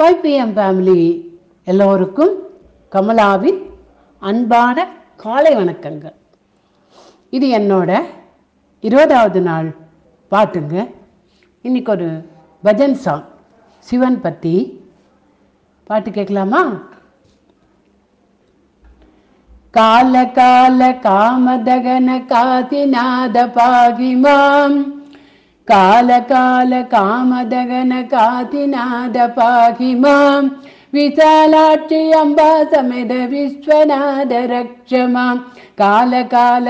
Five PM family எல்லோருக்கும் கமலாவின் அன்பான காலை வணக்கங்கள். இது என்னோட இருபதாவது நாள் பாட்டுங்க. இன்னைக்கு ஒரு பஜன் சாங் சிவன் பற்றி பாட்டு கேட்கலாமா? கால கால காமதகன காதிநாத பாகிமாம். कालकाल कामदगन कातिनादपाहिमा विशालाक्षि अम्बा समेद विश्वनाथरक्षमा कालकाल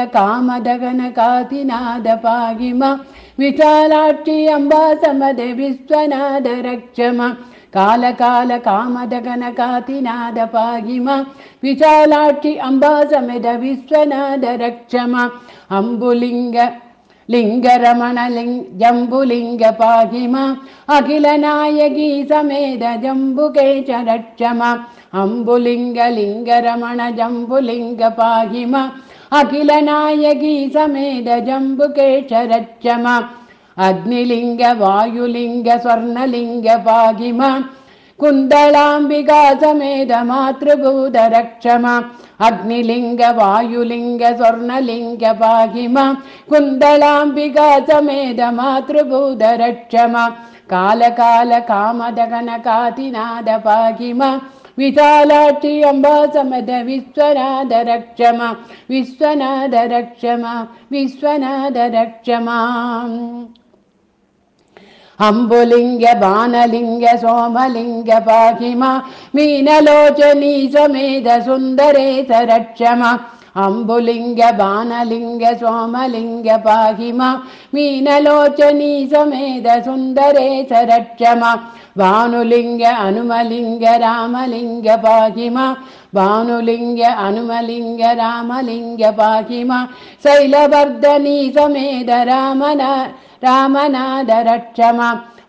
मां विशालाक्षि अम्बा समद विश्वनाथरक्षमा कालकाल कामदगन मां विशालाक्षि अम्बा समेद विश्वनाथ रक्षमा अम्बुलिङ्ग ലിംഗരമണ ലിംഗ ജംബുലിംഗ പാഹിമ അഖിലനായകീ സമേത ജംബുകേശ അംബു ലിംഗ ലിംഗരമണ ജംബുലിംഗ പാഹിമ അഖിലനായകീ സമേത ജംബുകേശ രക്ഷമ അഗ്നിലിംഗ വായുലിംഗ സ്വർണലിംഗ പാഹിമ കുന്തളാംബികാസമേത മാതൃഭൂതരക്ഷമ അഗ്നിലിംഗ വായുലിംഗ സ്വർണലിംഗ പാഹിമ കുന്തളാംബികാസമേത മാതൃഭൂതരക്ഷമ കാലകാല കാമദഗന കാതിനാഥ പാഹിമ വിശാലാക്ഷി അംബാസമത വിശ്വനാഥ രക്ഷമ വിശ്വനാഥ அம்புலிங்க பானலிங்க சோமலிங்க பாகிமா மீனலோச்சனீ சமேத சுந்தரேத ரட்சமா. அம்புலிங்க பானலிங்க சோமலிங்க பாகிமா மீனலோச்சனீ சமேத சுந்தரேத ரட்சமா. பானுலிங்க அனுமலிங்க ராமலிங்க பாகிமா. பானுலிங்க அனுமலிங்க ராமலிங்க பாகிமா. சைலவர்தனி சமேத ராமன രാമനാഥരക്ഷമ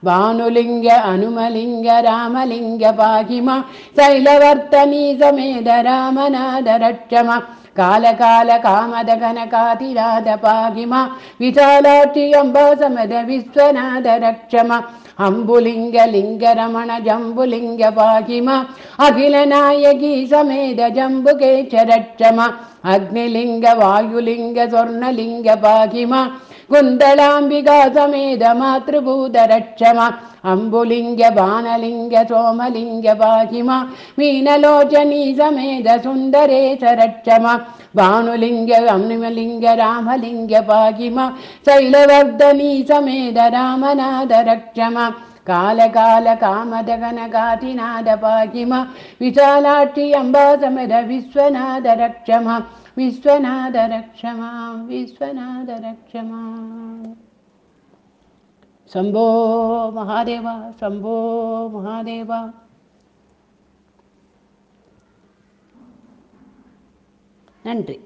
ഭാനുലിംഗ അനുമലിംഗ രാമലിംഗ പാഹിമ. ശൈലവർത്തനീ സമേത രാമനാഥരക്ഷമ കാലകാല കാമത ഘനകാതിരാധ പാഹിമ. വിശാലാക്ഷി അംബാസമത വിശ്വനാഥ अम्बुलिङ्गलिङ्ग रमण जम्बुलिङ्गभागिम अखिलनायकी समेध जम्बुकेचरक्षम अग्निलिङ्ग वायुलिङ्ग स्वर्णलिङ्गभागिम कुन्तलाम्बिग समेध मातृभूतरक्षम అంబులింగ బాణలింగ సోమలింగ పాహిమ మీనలోచనీ సమేత సుందరేశ రక్షమ భానులింగ అమ్నిమలింగ రామలింగ పాహిమ శైలవర్ధనీ సమేద రామనాథ రక్షమ కాల కాల కాలకాల కామదగనగాతినాద పాహిమ విశాలాక్షి అంబాసమద విశ్వనాథ రక్షమ విశ్వనాథ రక్షమ విశ్వనాథ రక్షమా சம்போ மகாதேவா சம்போ மகாதேவா நன்றி